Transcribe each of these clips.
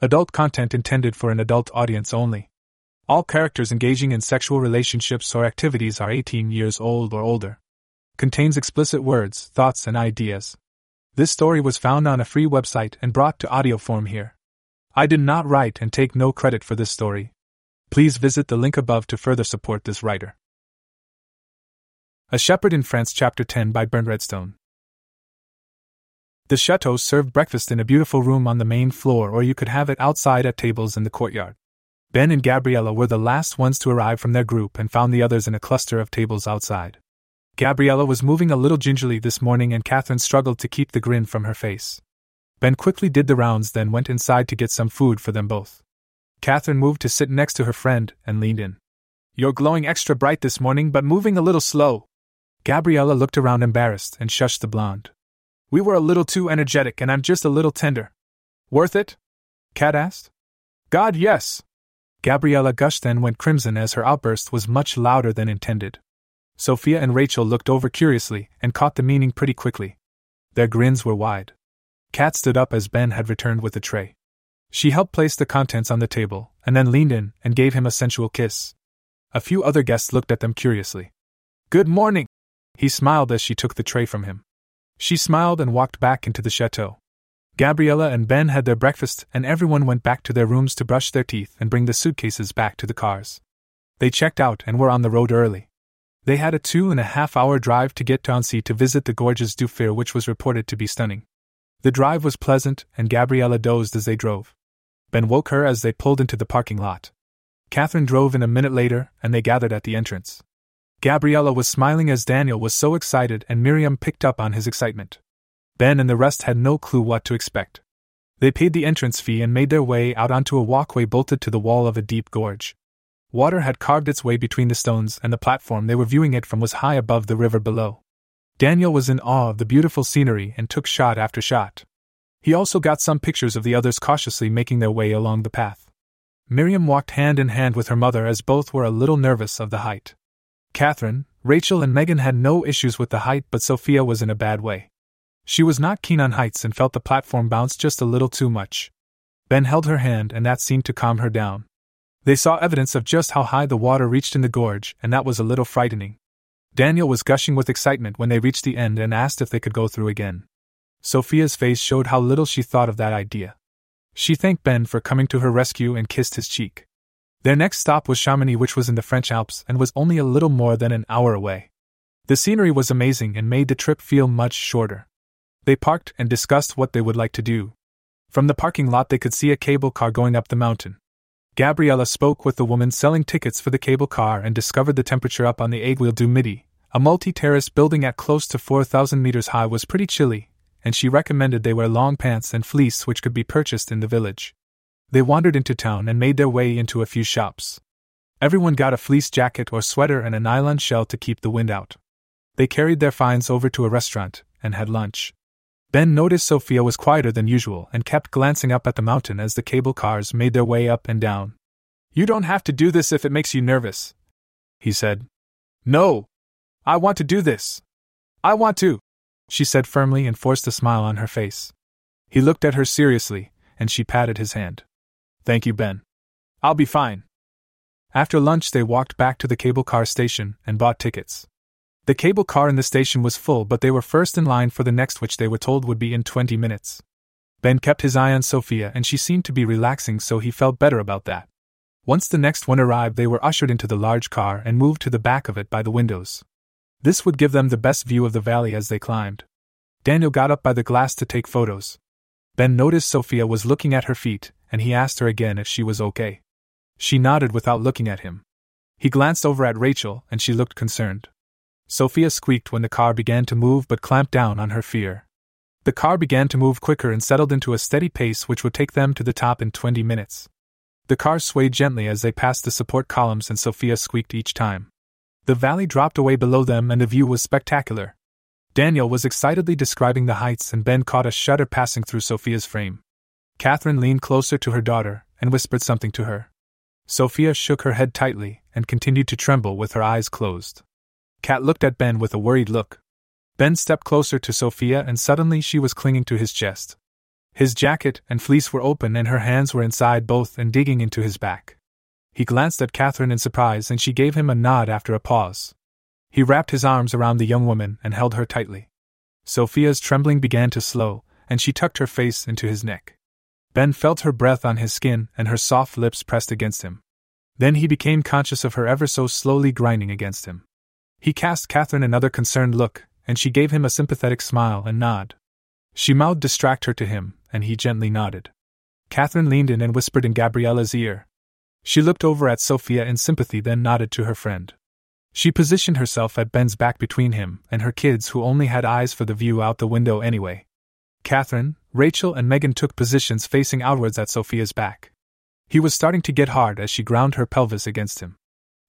Adult content intended for an adult audience only. All characters engaging in sexual relationships or activities are 18 years old or older. Contains explicit words, thoughts, and ideas. This story was found on a free website and brought to audio form here. I did not write and take no credit for this story. Please visit the link above to further support this writer. A Shepherd in France, Chapter 10 by Burnt Redstone. The chateau served breakfast in a beautiful room on the main floor, or you could have it outside at tables in the courtyard. Ben and Gabriella were the last ones to arrive from their group and found the others in a cluster of tables outside. Gabriella was moving a little gingerly this morning, and Catherine struggled to keep the grin from her face. Ben quickly did the rounds, then went inside to get some food for them both. Catherine moved to sit next to her friend and leaned in. You're glowing extra bright this morning, but moving a little slow. Gabriella looked around embarrassed and shushed the blonde. We were a little too energetic, and I'm just a little tender. Worth it? Kat asked. God, yes. Gabriella gushed then went crimson as her outburst was much louder than intended. Sophia and Rachel looked over curiously and caught the meaning pretty quickly. Their grins were wide. Kat stood up as Ben had returned with a tray. She helped place the contents on the table, and then leaned in and gave him a sensual kiss. A few other guests looked at them curiously. Good morning! He smiled as she took the tray from him. She smiled and walked back into the chateau. Gabriella and Ben had their breakfast, and everyone went back to their rooms to brush their teeth and bring the suitcases back to the cars. They checked out and were on the road early. They had a two and a half hour drive to get to Annecy to visit the Gorges du Fier, which was reported to be stunning. The drive was pleasant, and Gabriella dozed as they drove. Ben woke her as they pulled into the parking lot. Catherine drove in a minute later, and they gathered at the entrance. Gabriella was smiling as Daniel was so excited, and Miriam picked up on his excitement. Ben and the rest had no clue what to expect. They paid the entrance fee and made their way out onto a walkway bolted to the wall of a deep gorge. Water had carved its way between the stones, and the platform they were viewing it from was high above the river below. Daniel was in awe of the beautiful scenery and took shot after shot. He also got some pictures of the others cautiously making their way along the path. Miriam walked hand in hand with her mother as both were a little nervous of the height. Catherine, Rachel, and Megan had no issues with the height, but Sophia was in a bad way. She was not keen on heights and felt the platform bounce just a little too much. Ben held her hand, and that seemed to calm her down. They saw evidence of just how high the water reached in the gorge, and that was a little frightening. Daniel was gushing with excitement when they reached the end and asked if they could go through again. Sophia's face showed how little she thought of that idea. She thanked Ben for coming to her rescue and kissed his cheek. Their next stop was Chamonix, which was in the French Alps and was only a little more than an hour away. The scenery was amazing and made the trip feel much shorter. They parked and discussed what they would like to do. From the parking lot, they could see a cable car going up the mountain. Gabriella spoke with the woman selling tickets for the cable car and discovered the temperature up on the Aiguille du Midi, a multi terrace building at close to 4,000 meters high was pretty chilly, and she recommended they wear long pants and fleece which could be purchased in the village. They wandered into town and made their way into a few shops. Everyone got a fleece jacket or sweater and a nylon shell to keep the wind out. They carried their finds over to a restaurant and had lunch. Ben noticed Sophia was quieter than usual and kept glancing up at the mountain as the cable cars made their way up and down. You don't have to do this if it makes you nervous, he said. No, I want to do this. I want to, she said firmly and forced a smile on her face. He looked at her seriously, and she patted his hand. Thank you, Ben. I'll be fine. After lunch, they walked back to the cable car station and bought tickets. The cable car in the station was full, but they were first in line for the next, which they were told would be in 20 minutes. Ben kept his eye on Sophia, and she seemed to be relaxing, so he felt better about that. Once the next one arrived, they were ushered into the large car and moved to the back of it by the windows. This would give them the best view of the valley as they climbed. Daniel got up by the glass to take photos. Ben noticed Sophia was looking at her feet, and he asked her again if she was okay. She nodded without looking at him. He glanced over at Rachel, and she looked concerned. Sophia squeaked when the car began to move but clamped down on her fear. The car began to move quicker and settled into a steady pace which would take them to the top in 20 minutes. The car swayed gently as they passed the support columns, and Sophia squeaked each time. The valley dropped away below them and the view was spectacular. Daniel was excitedly describing the heights, and Ben caught a shudder passing through Sophia's frame. Catherine leaned closer to her daughter and whispered something to her. Sophia shook her head tightly and continued to tremble with her eyes closed. Kat looked at Ben with a worried look. Ben stepped closer to Sophia and suddenly she was clinging to his chest. His jacket and fleece were open and her hands were inside both and digging into his back. He glanced at Catherine in surprise and she gave him a nod after a pause. He wrapped his arms around the young woman and held her tightly. Sophia's trembling began to slow, and she tucked her face into his neck. Ben felt her breath on his skin and her soft lips pressed against him. Then he became conscious of her ever so slowly grinding against him. He cast Catherine another concerned look, and she gave him a sympathetic smile and nod. She mouthed distract her to him, and he gently nodded. Catherine leaned in and whispered in Gabriella's ear, she looked over at Sophia in sympathy, then nodded to her friend. She positioned herself at Ben's back between him and her kids, who only had eyes for the view out the window anyway. Catherine, Rachel, and Megan took positions facing outwards at Sophia's back. He was starting to get hard as she ground her pelvis against him.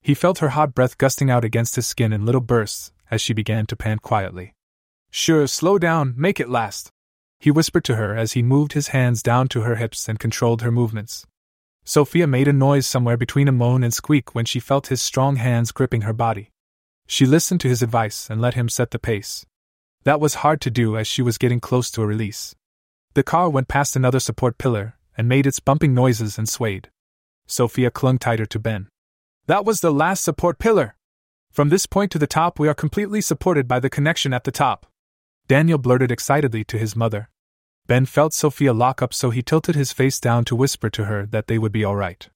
He felt her hot breath gusting out against his skin in little bursts as she began to pant quietly. Sure, slow down, make it last. He whispered to her as he moved his hands down to her hips and controlled her movements. Sophia made a noise somewhere between a moan and squeak when she felt his strong hands gripping her body. She listened to his advice and let him set the pace. That was hard to do as she was getting close to a release. The car went past another support pillar and made its bumping noises and swayed. Sophia clung tighter to Ben. That was the last support pillar! From this point to the top, we are completely supported by the connection at the top. Daniel blurted excitedly to his mother. Ben felt Sophia lock up, so he tilted his face down to whisper to her that they would be all right.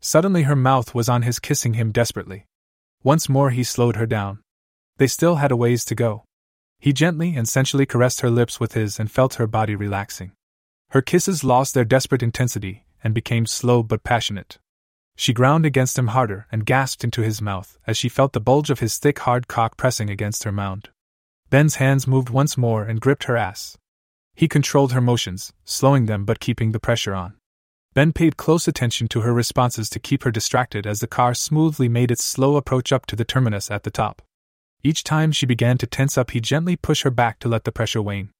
Suddenly, her mouth was on his, kissing him desperately. Once more, he slowed her down. They still had a ways to go. He gently and sensually caressed her lips with his and felt her body relaxing. Her kisses lost their desperate intensity and became slow but passionate. She ground against him harder and gasped into his mouth as she felt the bulge of his thick, hard cock pressing against her mound. Ben's hands moved once more and gripped her ass, he controlled her motions, slowing them but keeping the pressure on. Ben paid close attention to her responses to keep her distracted as the car smoothly made its slow approach up to the terminus at the top. Each time she began to tense up, he'd gently push her back to let the pressure wane.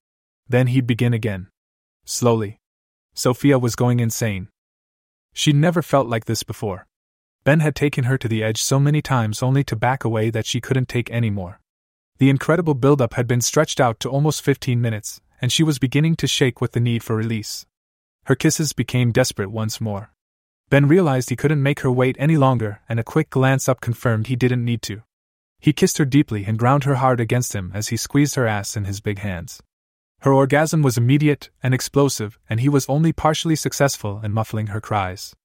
Then he'd begin again. Slowly. Sophia was going insane. She'd never felt like this before. Ben had taken her to the edge so many times only to back away that she couldn't take any more. The incredible buildup had been stretched out to almost 15 minutes, and she was beginning to shake with the need for release. Her kisses became desperate once more. Ben realized he couldn't make her wait any longer, and a quick glance up confirmed he didn't need to. He kissed her deeply and ground her hard against him as he squeezed her ass in his big hands. Her orgasm was immediate and explosive, and he was only partially successful in muffling her cries.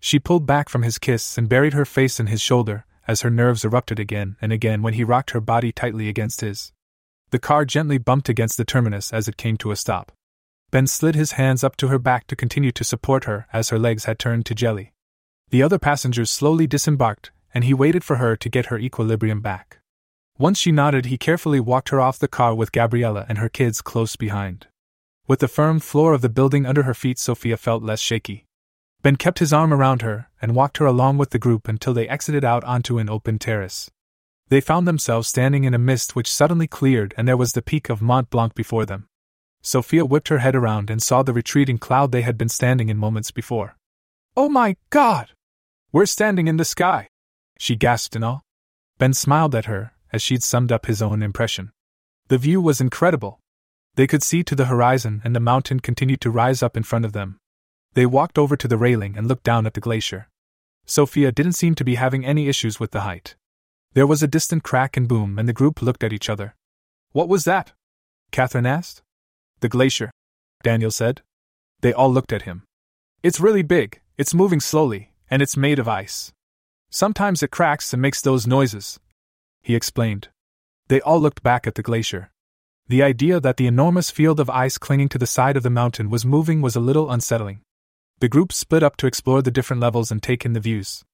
She pulled back from his kiss and buried her face in his shoulder as her nerves erupted again and again when he rocked her body tightly against his. The car gently bumped against the terminus as it came to a stop. Ben slid his hands up to her back to continue to support her as her legs had turned to jelly. The other passengers slowly disembarked, and he waited for her to get her equilibrium back. Once she nodded, he carefully walked her off the car with Gabriella and her kids close behind. With the firm floor of the building under her feet, Sophia felt less shaky. Ben kept his arm around her and walked her along with the group until they exited out onto an open terrace. They found themselves standing in a mist which suddenly cleared, and there was the peak of Mont Blanc before them. Sophia whipped her head around and saw the retreating cloud they had been standing in moments before. Oh my God! We're standing in the sky! She gasped in awe. Ben smiled at her as she'd summed up his own impression. The view was incredible. They could see to the horizon, and the mountain continued to rise up in front of them. They walked over to the railing and looked down at the glacier. Sophia didn't seem to be having any issues with the height. There was a distant crack and boom, and the group looked at each other. What was that? Catherine asked. The glacier, Daniel said. They all looked at him. It's really big, it's moving slowly, and it's made of ice. Sometimes it cracks and makes those noises, he explained. They all looked back at the glacier. The idea that the enormous field of ice clinging to the side of the mountain was moving was a little unsettling. The group split up to explore the different levels and take in the views.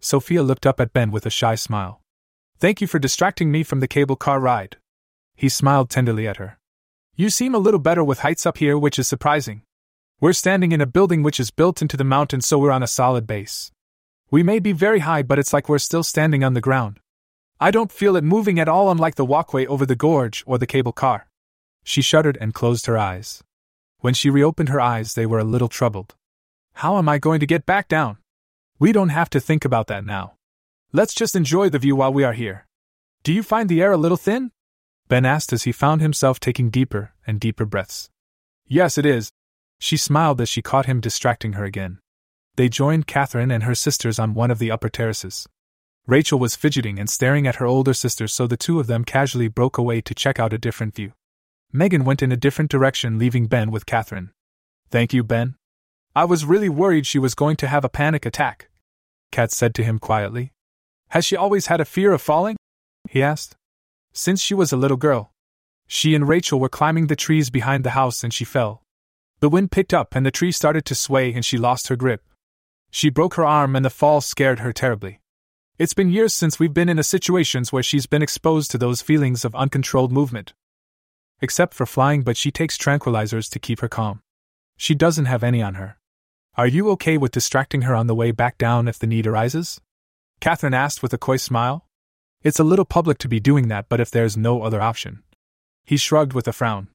Sophia looked up at Ben with a shy smile. Thank you for distracting me from the cable car ride. He smiled tenderly at her. You seem a little better with heights up here, which is surprising. We're standing in a building which is built into the mountain, so we're on a solid base. We may be very high, but it's like we're still standing on the ground. I don't feel it moving at all, unlike the walkway over the gorge or the cable car. She shuddered and closed her eyes. When she reopened her eyes, they were a little troubled. How am I going to get back down? We don't have to think about that now. Let's just enjoy the view while we are here. Do you find the air a little thin? Ben asked as he found himself taking deeper and deeper breaths. Yes, it is. She smiled as she caught him distracting her again. They joined Catherine and her sisters on one of the upper terraces. Rachel was fidgeting and staring at her older sister, so the two of them casually broke away to check out a different view. Megan went in a different direction, leaving Ben with Catherine. Thank you, Ben. I was really worried she was going to have a panic attack, Kat said to him quietly. Has she always had a fear of falling? he asked. Since she was a little girl. She and Rachel were climbing the trees behind the house and she fell. The wind picked up and the tree started to sway and she lost her grip. She broke her arm and the fall scared her terribly. It's been years since we've been in a situations where she's been exposed to those feelings of uncontrolled movement. Except for flying, but she takes tranquilizers to keep her calm. She doesn't have any on her. Are you okay with distracting her on the way back down if the need arises? Catherine asked with a coy smile. It's a little public to be doing that, but if there's no other option. He shrugged with a frown.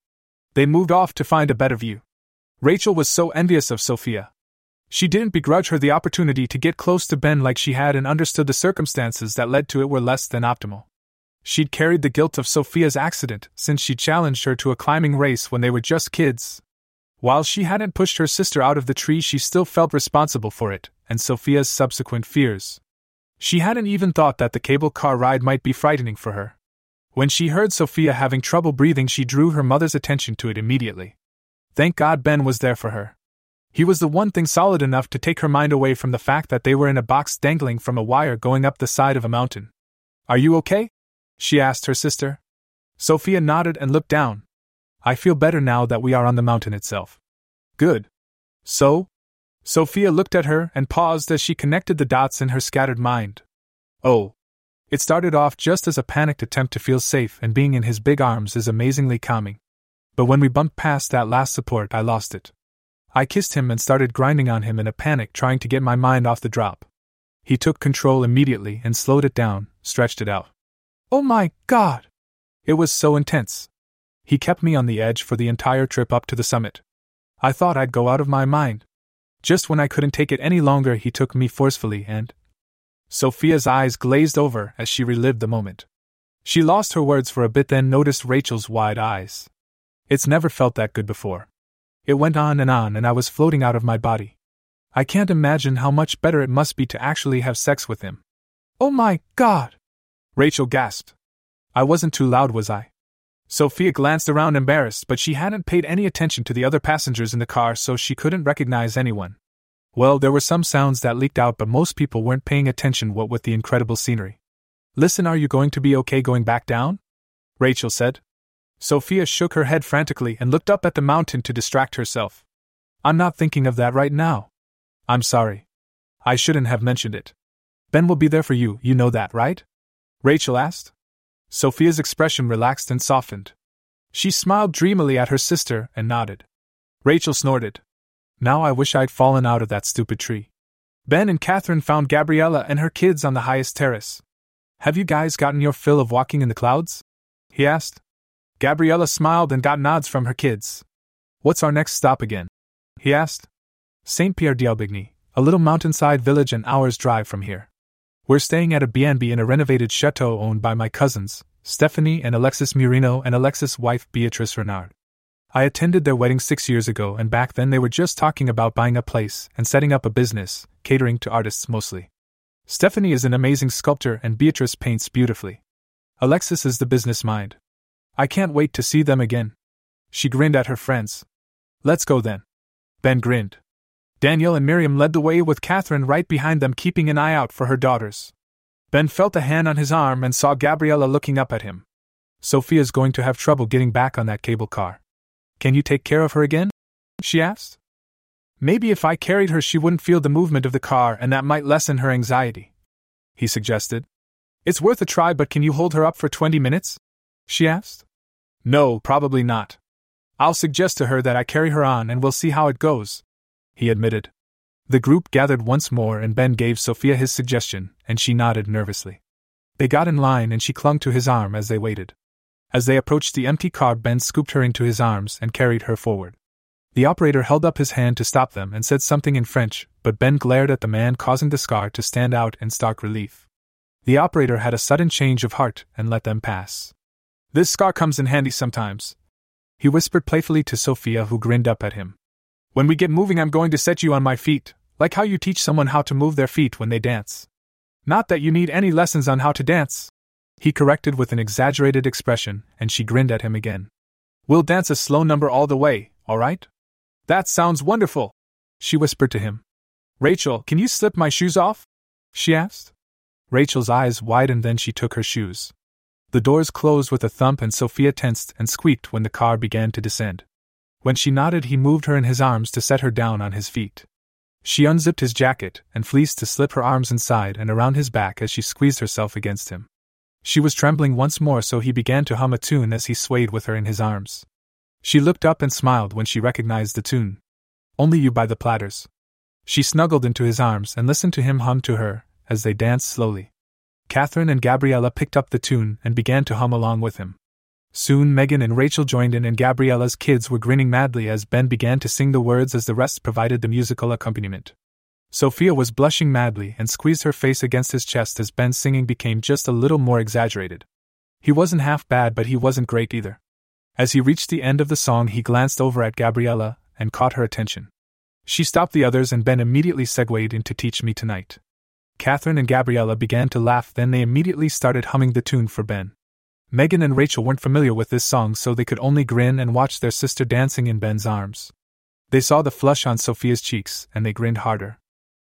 They moved off to find a better view. Rachel was so envious of Sophia. She didn't begrudge her the opportunity to get close to Ben like she had and understood the circumstances that led to it were less than optimal. She'd carried the guilt of Sophia's accident since she challenged her to a climbing race when they were just kids. While she hadn't pushed her sister out of the tree, she still felt responsible for it, and Sophia's subsequent fears. She hadn't even thought that the cable car ride might be frightening for her. When she heard Sophia having trouble breathing, she drew her mother's attention to it immediately. Thank God Ben was there for her. He was the one thing solid enough to take her mind away from the fact that they were in a box dangling from a wire going up the side of a mountain. Are you okay? she asked her sister. Sophia nodded and looked down. I feel better now that we are on the mountain itself. Good. So? Sophia looked at her and paused as she connected the dots in her scattered mind. Oh. It started off just as a panicked attempt to feel safe, and being in his big arms is amazingly calming. But when we bumped past that last support, I lost it. I kissed him and started grinding on him in a panic, trying to get my mind off the drop. He took control immediately and slowed it down, stretched it out. Oh my god! It was so intense. He kept me on the edge for the entire trip up to the summit. I thought I'd go out of my mind. Just when I couldn't take it any longer, he took me forcefully and. Sophia's eyes glazed over as she relived the moment. She lost her words for a bit, then noticed Rachel's wide eyes. It's never felt that good before. It went on and on, and I was floating out of my body. I can't imagine how much better it must be to actually have sex with him. Oh my god! Rachel gasped. I wasn't too loud, was I? Sophia glanced around embarrassed, but she hadn't paid any attention to the other passengers in the car, so she couldn't recognize anyone. Well, there were some sounds that leaked out, but most people weren't paying attention what with the incredible scenery. Listen, are you going to be okay going back down? Rachel said. Sophia shook her head frantically and looked up at the mountain to distract herself. I'm not thinking of that right now. I'm sorry. I shouldn't have mentioned it. Ben will be there for you, you know that, right? Rachel asked. Sophia's expression relaxed and softened. She smiled dreamily at her sister and nodded. Rachel snorted. Now I wish I'd fallen out of that stupid tree. Ben and Catherine found Gabriella and her kids on the highest terrace. Have you guys gotten your fill of walking in the clouds? He asked. Gabriella smiled and got nods from her kids. What's our next stop again? He asked. St. Pierre d'Albigny, a little mountainside village an hour's drive from here. We're staying at a B&B in a renovated chateau owned by my cousins, Stephanie and Alexis Murino and Alexis' wife Beatrice Renard. I attended their wedding six years ago, and back then they were just talking about buying a place and setting up a business, catering to artists mostly. Stephanie is an amazing sculptor, and Beatrice paints beautifully. Alexis is the business mind, I can't wait to see them again. She grinned at her friends. Let's go then. Ben grinned. Daniel and Miriam led the way with Catherine right behind them, keeping an eye out for her daughters. Ben felt a hand on his arm and saw Gabriella looking up at him. Sophia's going to have trouble getting back on that cable car. Can you take care of her again? She asked. Maybe if I carried her, she wouldn't feel the movement of the car and that might lessen her anxiety. He suggested. It's worth a try, but can you hold her up for 20 minutes? She asked. No, probably not. I'll suggest to her that I carry her on and we'll see how it goes, he admitted. The group gathered once more and Ben gave Sophia his suggestion, and she nodded nervously. They got in line and she clung to his arm as they waited. As they approached the empty car, Ben scooped her into his arms and carried her forward. The operator held up his hand to stop them and said something in French, but Ben glared at the man, causing the scar to stand out in stark relief. The operator had a sudden change of heart and let them pass. This scar comes in handy sometimes. He whispered playfully to Sophia, who grinned up at him. When we get moving, I'm going to set you on my feet, like how you teach someone how to move their feet when they dance. Not that you need any lessons on how to dance. He corrected with an exaggerated expression, and she grinned at him again. We'll dance a slow number all the way, all right? That sounds wonderful, she whispered to him. Rachel, can you slip my shoes off? she asked. Rachel's eyes widened, then she took her shoes. The doors closed with a thump, and Sophia tensed and squeaked when the car began to descend. When she nodded, he moved her in his arms to set her down on his feet. She unzipped his jacket and fleeced to slip her arms inside and around his back as she squeezed herself against him. She was trembling once more, so he began to hum a tune as he swayed with her in his arms. She looked up and smiled when she recognized the tune. Only You by the Platters. She snuggled into his arms and listened to him hum to her as they danced slowly. Catherine and Gabriella picked up the tune and began to hum along with him. Soon Megan and Rachel joined in, and Gabriella's kids were grinning madly as Ben began to sing the words as the rest provided the musical accompaniment. Sophia was blushing madly and squeezed her face against his chest as Ben's singing became just a little more exaggerated. He wasn't half bad, but he wasn't great either. As he reached the end of the song, he glanced over at Gabriella and caught her attention. She stopped the others, and Ben immediately segued into Teach Me Tonight. Catherine and Gabriella began to laugh, then they immediately started humming the tune for Ben. Megan and Rachel weren't familiar with this song, so they could only grin and watch their sister dancing in Ben's arms. They saw the flush on Sophia's cheeks, and they grinned harder.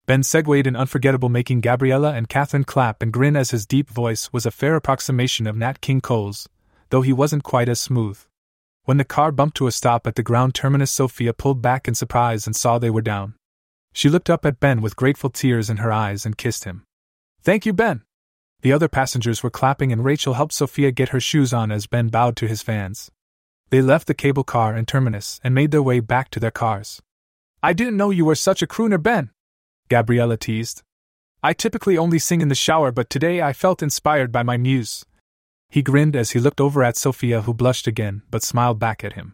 Ben segued in unforgettable, making Gabriella and Catherine clap and grin as his deep voice was a fair approximation of Nat King Cole's, though he wasn't quite as smooth. When the car bumped to a stop at the ground terminus, Sophia pulled back in surprise and saw they were down. She looked up at Ben with grateful tears in her eyes and kissed him. Thank you, Ben, the other passengers were clapping, and Rachel helped Sophia get her shoes on as Ben bowed to his fans. They left the cable car and terminus and made their way back to their cars. I didn't know you were such a crooner, Ben, Gabriella teased. I typically only sing in the shower, but today I felt inspired by my muse. He grinned as he looked over at Sophia, who blushed again but smiled back at him.